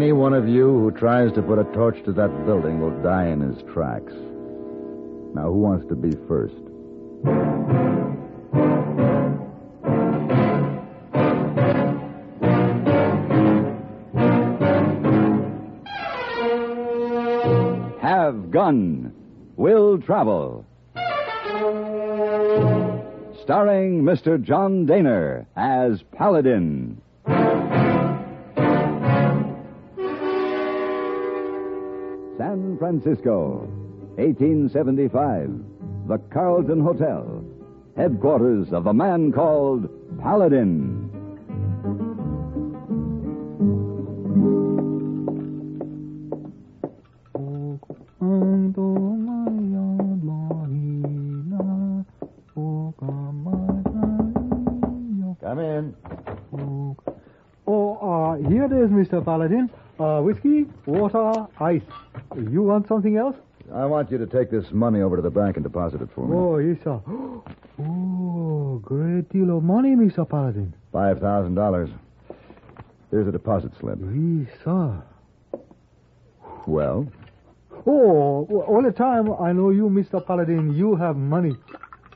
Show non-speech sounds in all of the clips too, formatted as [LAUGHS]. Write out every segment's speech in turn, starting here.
Any one of you who tries to put a torch to that building will die in his tracks. Now, who wants to be first? Have Gun Will Travel. Starring Mr. John Dehner as Paladin. San Francisco, 1875. The Carlton Hotel, headquarters of a man called Paladin. Come in. Oh, uh, here it is, Mr. Paladin. Uh, whiskey, water, ice. You want something else? I want you to take this money over to the bank and deposit it for me. Oh, yes, sir. [GASPS] Oh, great deal of money, Mr. Paladin. Five thousand dollars. Here's a deposit slip. Sir. Well, Oh, all the time I know you, Mr. Paladin, you have money.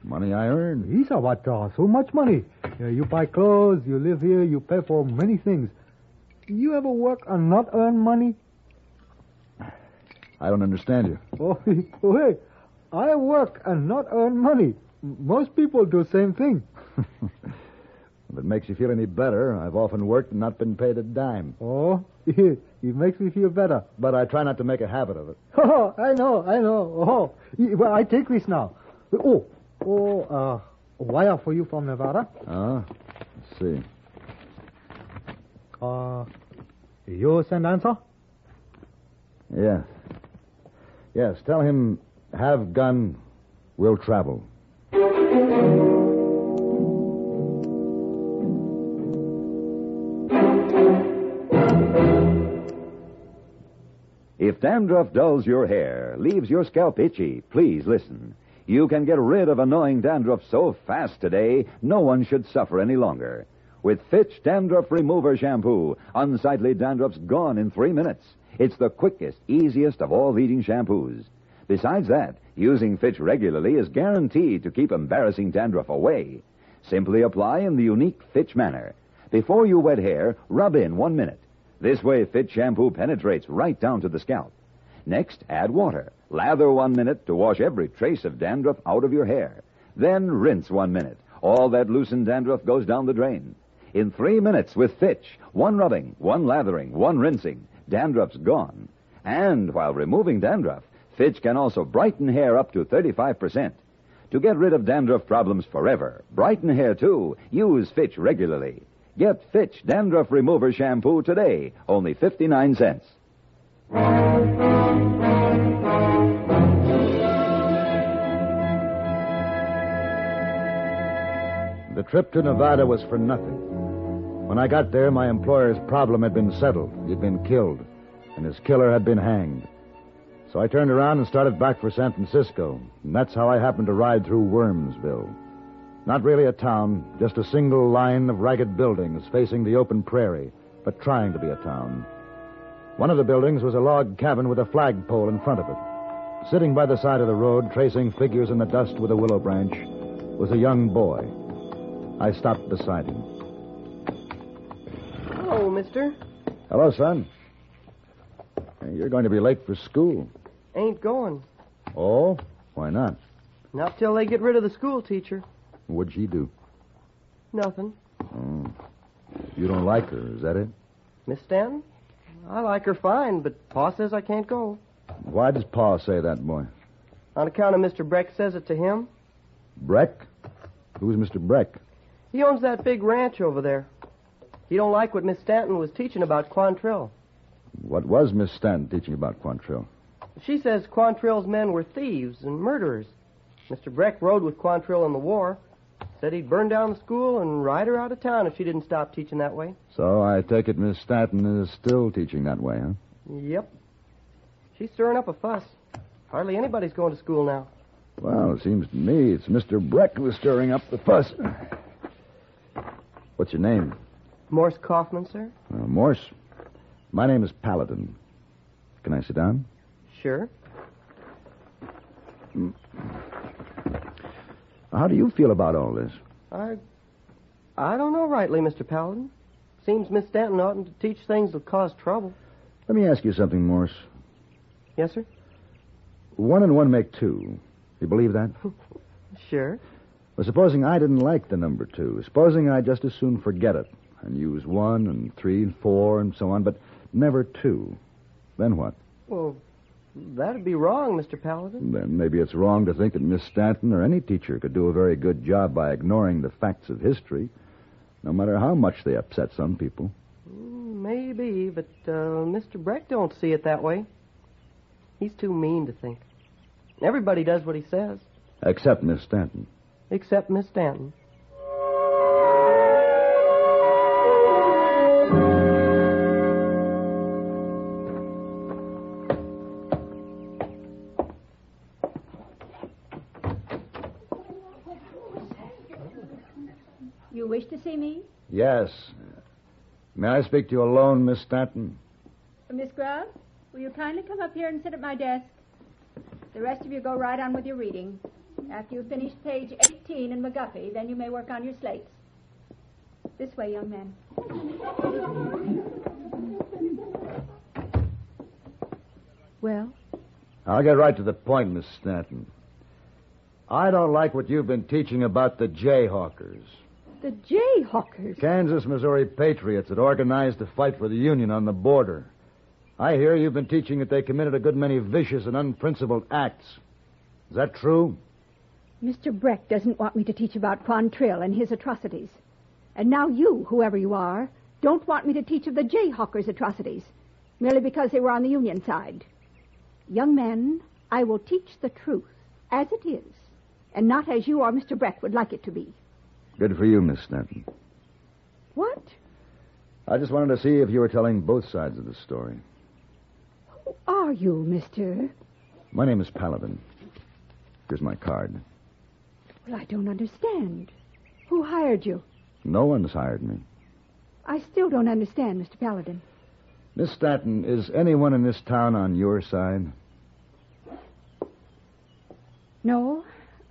money I earn? Sir, what, uh, so much money. Uh, you buy clothes, you live here, you pay for many things. You ever work and not earn money? I don't understand you. [LAUGHS] Oh, hey, I work and not earn money. Most people do the same thing. [LAUGHS] If it makes you feel any better, I've often worked and not been paid a dime. Oh, [LAUGHS] it makes me feel better. But I try not to make a habit of it. Oh, I know, I know. Oh, well, I take this now. Oh, oh, uh, wire for you from Nevada. Ah, let's see. Uh, you send answer? Yes. Yes, tell him, have gun, We'll travel. If dandruff dulls your hair, leaves your scalp itchy, please listen. You can get rid of annoying dandruff so fast today, no one should suffer any longer. With Fitch Dandruff Remover Shampoo, unsightly dandruff's gone in three minutes. It's the quickest, easiest of all leading shampoos. Besides that, using Fitch regularly is guaranteed to keep embarrassing dandruff away. Simply apply in the unique Fitch manner. Before you wet hair, rub in one minute. This way, Fitch shampoo penetrates right down to the scalp. Next, add water. Lather one minute to wash every trace of dandruff out of your hair. Then rinse one minute. All that loosened dandruff goes down the drain. In three minutes with Fitch, one rubbing, one lathering, one rinsing, dandruff's gone. And while removing dandruff, Fitch can also brighten hair up to 35%. To get rid of dandruff problems forever, brighten hair too, use Fitch regularly. Get Fitch Dandruff Remover Shampoo today, only 59 cents. The trip to Nevada was for nothing. When I got there, my employer's problem had been settled. He'd been killed, and his killer had been hanged. So I turned around and started back for San Francisco, and that's how I happened to ride through Wormsville. Not really a town, just a single line of ragged buildings facing the open prairie, but trying to be a town. One of the buildings was a log cabin with a flagpole in front of it. Sitting by the side of the road, tracing figures in the dust with a willow branch, was a young boy. I stopped beside him. Hello, mister. Hello, son. You're going to be late for school. Ain't going. Oh? Why not? Not till they get rid of the school teacher. What'd she do? Nothing. Oh. You don't like her, is that it? Miss Stanton? I like her fine, but Pa says I can't go. Why does Pa say that, boy? On account of Mr. Breck says it to him. Breck? Who's Mr. Breck? He owns that big ranch over there. He don't like what Miss Stanton was teaching about Quantrill. What was Miss Stanton teaching about Quantrill? She says Quantrill's men were thieves and murderers. Mr. Breck rode with Quantrill in the war. Said he'd burn down the school and ride her out of town if she didn't stop teaching that way. So I take it Miss Stanton is still teaching that way, huh? Yep. She's stirring up a fuss. Hardly anybody's going to school now. Well, it seems to me it's Mr. Breck who's stirring up the fuss. What's your name? Morse Kaufman, sir? Uh, Morse. My name is Paladin. Can I sit down? Sure. How do you feel about all this? I. I don't know rightly, Mr. Paladin. Seems Miss Stanton oughtn't to teach things that cause trouble. Let me ask you something, Morse. Yes, sir? One and one make two. You believe that? [LAUGHS] Sure. Well, supposing I didn't like the number two. Supposing I just as soon forget it and use one and three and four and so on, but never two. Then what? Well, that'd be wrong, Mr. Paladin. Then maybe it's wrong to think that Miss Stanton or any teacher could do a very good job by ignoring the facts of history, no matter how much they upset some people. Maybe, but uh, Mr. Breck don't see it that way. He's too mean to think. Everybody does what he says, Except Miss Stanton. except Miss Stanton. Yes. May I speak to you alone, Miss Stanton? Uh, Miss Grubb, will you kindly come up here and sit at my desk? The rest of you go right on with your reading. After you've finished page 18 in McGuffey, then you may work on your slates. This way, young man. Well, I'll get right to the point, Miss Stanton. I don't like what you've been teaching about the Jayhawkers. The Jayhawkers. Kansas, Missouri patriots that organized to fight for the Union on the border. I hear you've been teaching that they committed a good many vicious and unprincipled acts. Is that true? Mr. Breck doesn't want me to teach about Quantrill and his atrocities. And now you, whoever you are, don't want me to teach of the Jayhawkers' atrocities, merely because they were on the Union side. Young men, I will teach the truth as it is, and not as you or Mr. Breck would like it to be. Good for you, Miss Stanton. What? I just wanted to see if you were telling both sides of the story. Who are you, Mister? My name is Paladin. Here's my card. Well, I don't understand. Who hired you? No one's hired me. I still don't understand, Mr. Paladin. Miss Stanton, is anyone in this town on your side? No,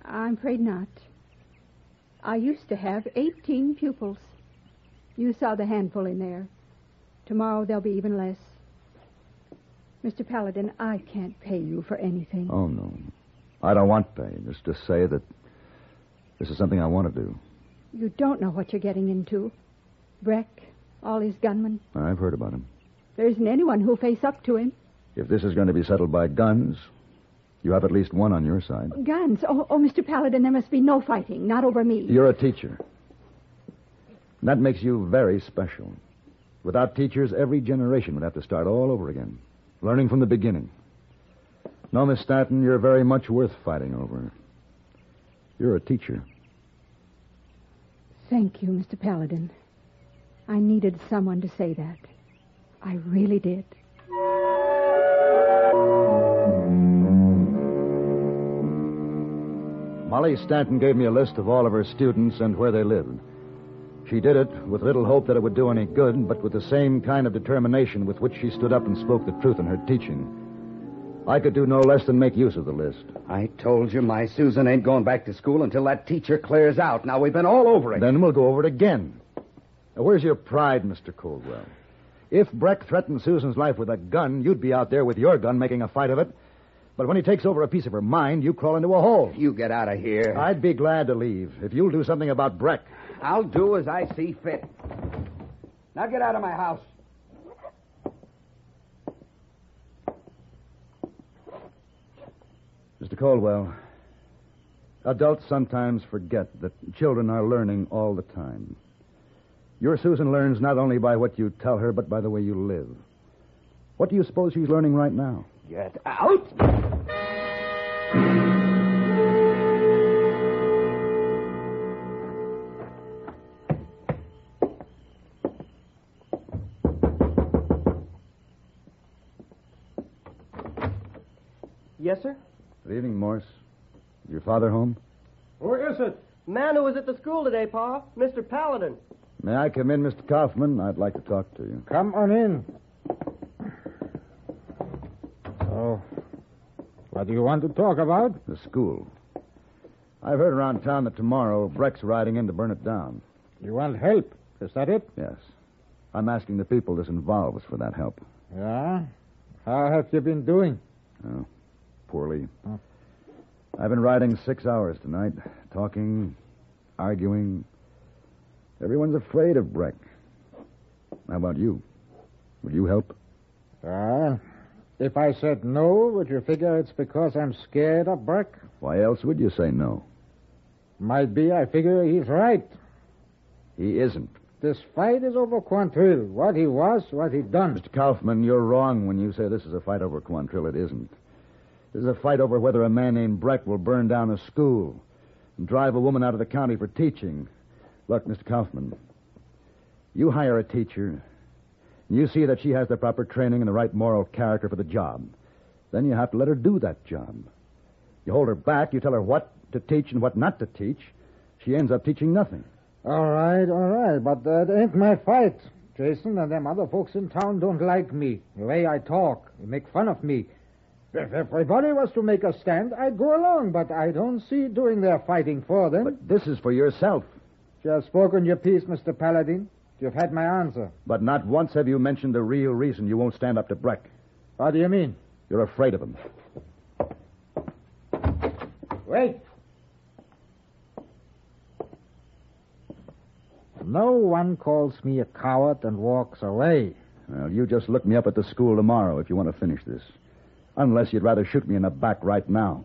I'm afraid not. I used to have 18 pupils. You saw the handful in there. Tomorrow there'll be even less. Mr. Paladin, I can't pay you for anything. Oh, no. I don't want pay. Just to say that this is something I want to do. You don't know what you're getting into. Breck, all his gunmen. I've heard about him. There isn't anyone who'll face up to him. If this is going to be settled by guns, you have at least one on your side. Guns. Oh, oh, Mr. Paladin, there must be no fighting. Not over me. You're a teacher. And that makes you very special. Without teachers, every generation would have to start all over again, learning from the beginning. No, Miss Stanton, you're very much worth fighting over. You're a teacher. Thank you, Mr. Paladin. I needed someone to say that. I really did. Molly Stanton gave me a list of all of her students and where they lived. She did it with little hope that it would do any good, but with the same kind of determination with which she stood up and spoke the truth in her teaching. I could do no less than make use of the list. I told you my Susan ain't going back to school until that teacher clears out. Now, we've been all over it. Then we'll go over it again. Now, where's your pride, Mr. Coldwell? If Breck threatened Susan's life with a gun, you'd be out there with your gun making a fight of it. But when he takes over a piece of her mind, you crawl into a hole. You get out of here. I'd be glad to leave if you'll do something about Breck. I'll do as I see fit. Now get out of my house. Mr. Caldwell, adults sometimes forget that children are learning all the time. Your Susan learns not only by what you tell her, but by the way you live. What do you suppose she's learning right now? Get out! Yes, sir? Good evening, Morse. Is your father home? Who is it? Man who was at the school today, Pa. Mr. Paladin. May I come in, Mr. Kaufman? I'd like to talk to you. Come on in. So, what do you want to talk about? The school. I've heard around town that tomorrow Breck's riding in to burn it down. You want help? Is that it? Yes. I'm asking the people this involves for that help. Yeah. How have you been doing? Oh, poorly. Oh. I've been riding six hours tonight, talking, arguing. Everyone's afraid of Breck. How about you? Would you help? Ah, if I said no, would you figure it's because I'm scared of Breck? Why else would you say no? Might be I figure he's right. He isn't. This fight is over Quantrill. What he was, what he done. Mr. Kaufman, you're wrong when you say this is a fight over Quantrill. It isn't. This is a fight over whether a man named Breck will burn down a school and drive a woman out of the county for teaching. Look, Mr. Kaufman, you hire a teacher, you see that she has the proper training and the right moral character for the job. Then you have to let her do that job. You hold her back, you tell her what to teach and what not to teach. She ends up teaching nothing. All right, all right, but that ain't my fight. Jason and them other folks in town don't like me. The way I talk, they make fun of me. If everybody was to make a stand, I'd go along, but I don't see doing their fighting for them. But this is for yourself. You have spoken your piece, Mr. Paladin. You've had my answer. But not once have you mentioned the real reason you won't stand up to Breck. What do you mean? You're afraid of him. Wait. No one calls me a coward and walks away. Well, you just look me up at the school tomorrow if you want to finish this. Unless you'd rather shoot me in the back right now.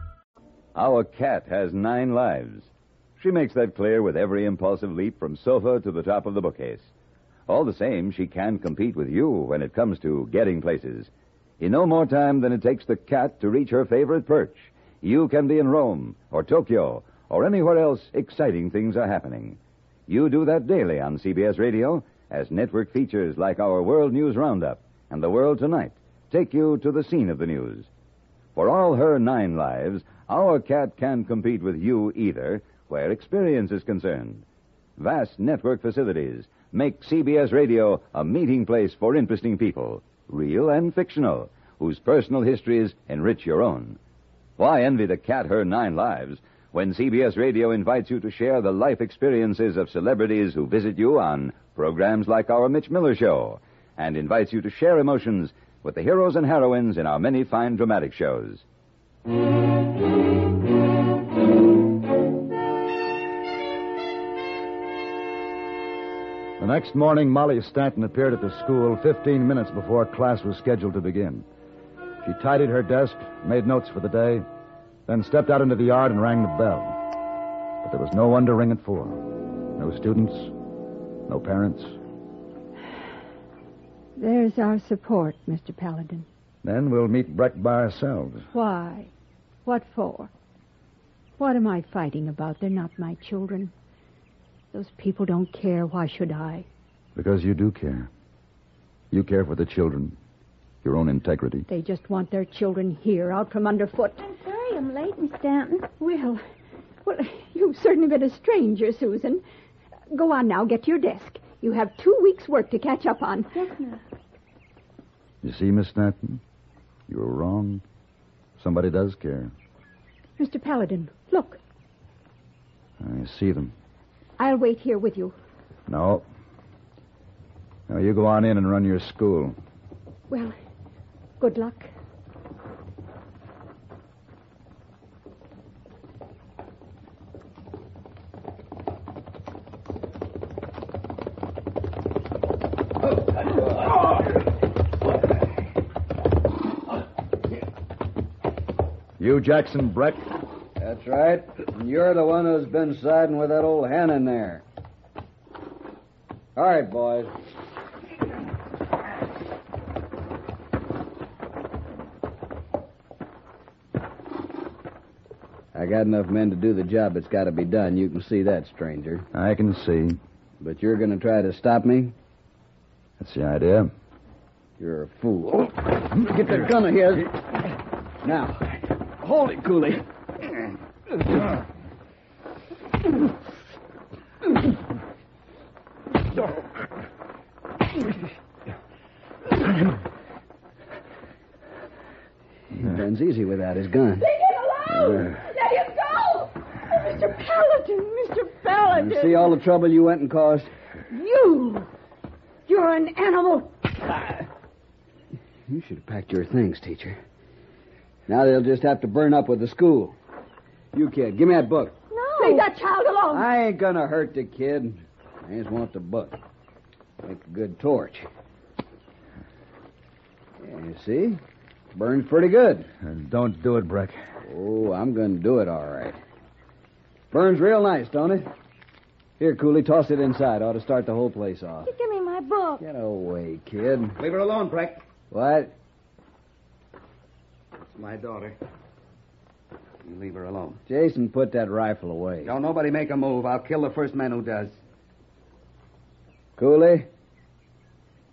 Our cat has nine lives. She makes that clear with every impulsive leap from sofa to the top of the bookcase. All the same, she can compete with you when it comes to getting places. In no more time than it takes the cat to reach her favorite perch, you can be in Rome or Tokyo or anywhere else exciting things are happening. You do that daily on CBS Radio as network features like our World News Roundup and The World Tonight take you to the scene of the news. For all her nine lives, our cat can't compete with you either where experience is concerned. Vast network facilities make CBS Radio a meeting place for interesting people, real and fictional, whose personal histories enrich your own. Why envy the cat her nine lives when CBS Radio invites you to share the life experiences of celebrities who visit you on programs like our Mitch Miller Show and invites you to share emotions with the heroes and heroines in our many fine dramatic shows. The next morning, Molly Stanton appeared at the school 15 minutes before class was scheduled to begin. She tidied her desk, made notes for the day, then stepped out into the yard and rang the bell. But there was no one to ring it for. No students, no parents. There's our support, Mr. Paladin. Then we'll meet Breck by ourselves. Why? What for? What am I fighting about? They're not my children. Those people don't care. Why should I? Because you do care. You care for the children, your own integrity. They just want their children here, out from underfoot. I'm sorry I'm late, Miss Stanton. Well, Well, you've certainly been a stranger, Susan. Go on now, get to your desk. You have two weeks' work to catch up on. Yes, ma'am. You see, Miss Stanton? You were wrong. Somebody does care. Mr. Paladin, look. I see them. I'll wait here with you. No. Now you go on in and run your school. Well, good luck. Jackson Breck? That's right. You're the one who's been siding with that old hen in there. All right, boys. I got enough men to do the job that's got to be done. You can see that, stranger. I can see. But you're going to try to stop me? That's the idea. You're a fool. Get that gun of his. Now, hold it, Cooley. He bends easy without his gun. Leave him alone! Uh. Let him go! Mr. Paladin, Mr. Paladin. You see all the trouble you went and caused? You! You're an animal. You should have packed your things, teacher. Now they'll just have to burn up with the school. You kid, give me that book. No. Leave that child alone. I ain't gonna hurt the kid. I just want the book. Make a good torch. Yeah, you see? Burns pretty good. Uh, don't do it, Breck. Oh, I'm gonna do it all right. Burns real nice, don't it? Here, Cooley, toss it inside. Ought to start the whole place off. Give me my book. Get away, kid. Leave her alone, Breck. What? It's my daughter. You leave her alone. Jason, put that rifle away. Don't nobody make a move. I'll kill the first man who does. Cooley,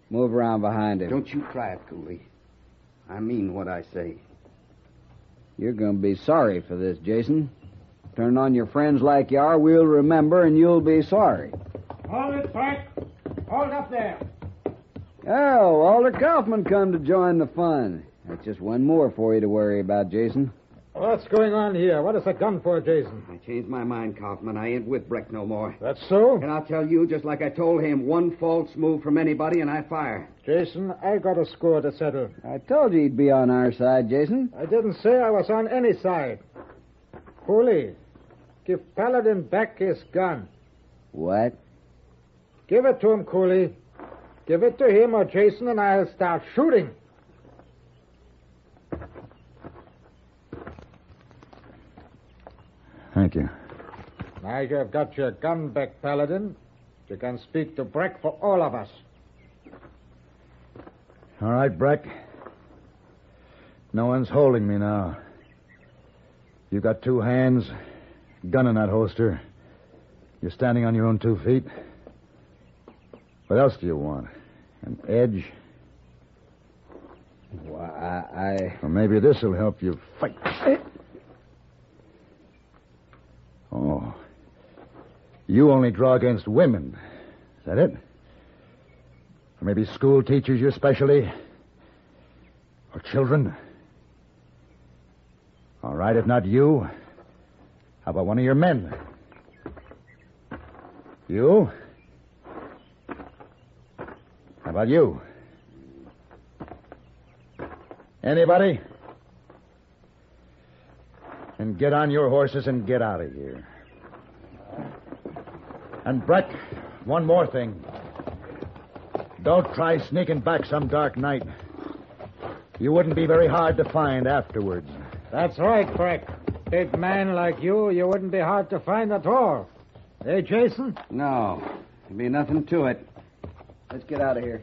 move around behind him. Don't you try it, Cooley. I mean what I say. You're going to be sorry for this, Jason. Turn on your friends like you are, we'll remember, and you'll be sorry. Hold it, Frank. Hold up there. Oh, Walter Kaufman come to join the fun. That's just one more for you to worry about, Jason. What's going on here? What is that gun for, Jason? I changed my mind, Kaufman. I ain't with Breck no more. That's so? And I'll tell you, just like I told him, one false move from anybody and I fire. Jason, I got a score to settle. I told you he'd be on our side, Jason. I didn't say I was on any side. Cooley, give Paladin back his gun. What? Give it to him, Cooley. Give it to him or Jason and I'll start shooting. Thank you. Now you've got your gun back, Paladin. You can speak to Breck for all of us. All right, Breck. No one's holding me now. You got two hands, gun in that holster. You're standing on your own two feet. What else do you want? An edge? Well, I. Or maybe this'll help you fight. Eh. Oh. You only draw against women. Is that it? Or maybe school teachers, your specialty? Or children? All right, if not you, how about one of your men? You? How about you? Anybody? And get on your horses and get out of here. And Breck, one more thing. Don't try sneaking back some dark night. You wouldn't be very hard to find afterwards. That's right, Breck. Big man like you, you wouldn't be hard to find at all. Hey, Jason? No. There'd be nothing to it. Let's get out of here.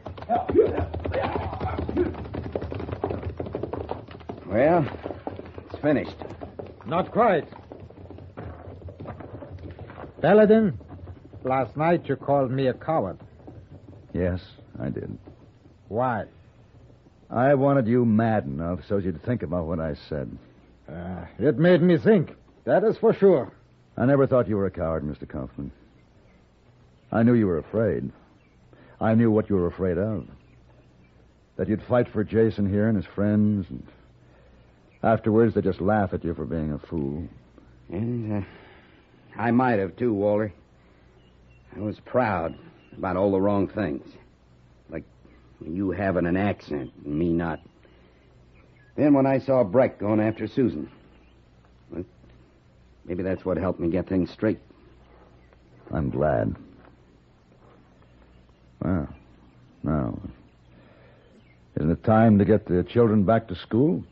Well, it's finished. Not quite. Paladin, last night you called me a coward. Yes, I did. Why? I wanted you mad enough so you'd think about what I said. Uh, it made me think. That is for sure. I never thought you were a coward, Mr. Kaufman. I knew you were afraid. I knew what you were afraid of. That you'd fight for Jason here and his friends, and afterwards they'd just laugh at you for being a fool. And uh, I might have, too, Walter. I was proud about all the wrong things. Like you having an accent and me not. Then when I saw Breck going after Susan, well, maybe that's what helped me get things straight. I'm glad. Well, now, isn't it time to get the children back to school?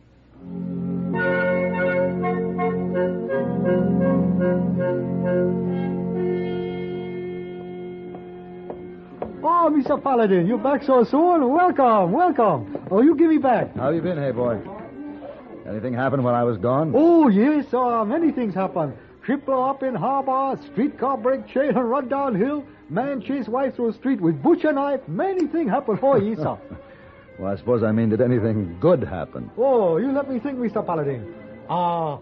Oh, Mr. Paladin, you're back so soon. Welcome, welcome. Oh, you give me back. How you been, hey boy? Anything happened while I was gone? Oh, yes, uh, many things happen. Ship blow up in harbor, streetcar break chain and run downhill, man chase wife through the street with butcher knife. Many things happen for you, sir. [LAUGHS] Well, I suppose I mean, did anything good happen? Oh, you let me think, Mr. Paladin. Ah,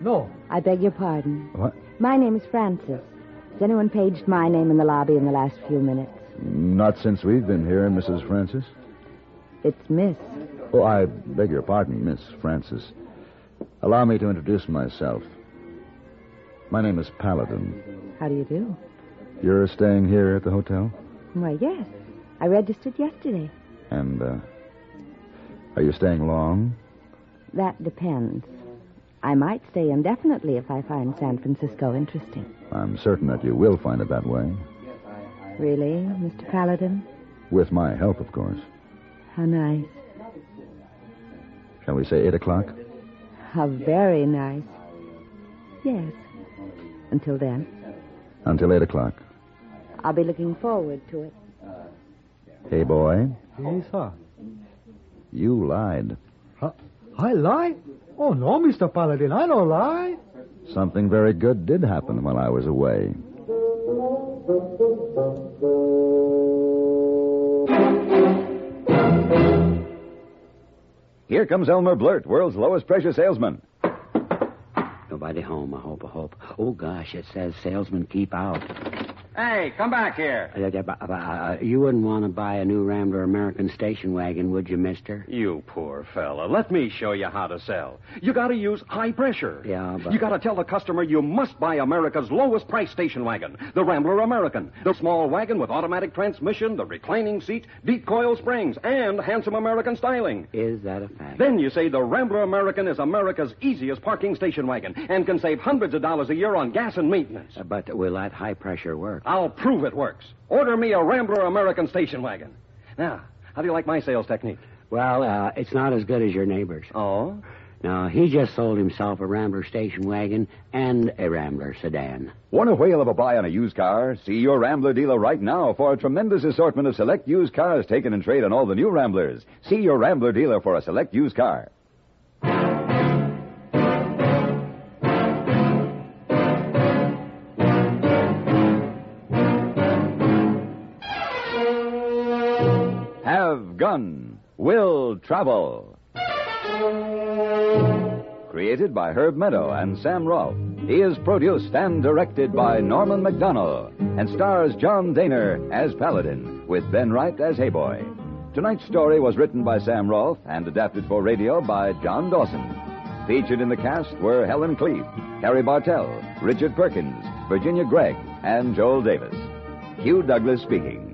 no. I beg your pardon. What? My name is Francis. Has anyone paged my name in the lobby in the last few minutes? Not since we've been here, Mrs. Francis. It's Miss. Oh, I beg your pardon, Miss Francis. Allow me to introduce myself. My name is Paladin. How do you do? You're staying here at the hotel? Why, yes. I registered yesterday. And, uh, are you staying long? That depends. I might stay indefinitely if I find San Francisco interesting. I'm certain that you will find it that way. Really, Mr. Paladin? With my help, of course. How nice. Shall we say eight o'clock? How very nice. Yes. Until then, Until eight o'clock. I'll be looking forward to it. Hey, boy, Yes, sir. you lied. Huh? I lie? Oh, no, Mr. Paladin, I don't lie. Something very good did happen while I was away. Here comes Elmer Blurt, world's lowest pressure salesman. Nobody home, I hope, I hope. Oh, gosh, it says salesmen keep out. Hey, come back here. Uh, uh, uh, you wouldn't want to buy a new Rambler American station wagon, would you, mister? You poor fella. Let me show you how to sell. You gotta use high pressure. Yeah, but... You gotta tell the customer you must buy America's lowest price station wagon, the Rambler American. The small wagon with automatic transmission, the reclining seat, deep coil springs, and handsome American styling. Is that a fact? Then you say the Rambler American is America's easiest parking station wagon and can save hundreds of dollars a year on gas and maintenance. Uh, but will that high pressure work? I'll prove it works. Order me a Rambler American station wagon. Now, how do you like my sales technique? Well, uh, it's not as good as your neighbor's. Oh? No, he just sold himself a Rambler station wagon and a Rambler sedan. Want a whale of a buy on a used car? See your Rambler dealer right now for a tremendous assortment of select used cars taken in trade on all the new Ramblers. See your Rambler dealer for a select used car. Will travel. Created by Herb Meadow and Sam Rolfe. He is produced and directed by Norman McDonnell and stars John Dehner as Paladin with Ben Wright as Hey Boy. Tonight's story was written by Sam Rolfe and adapted for radio by John Dawson. Featured in the cast were Helen Kleeb, Harry Bartell, Richard Perkins, Virginia Gregg, and Joel Davis. Hugh Douglas speaking.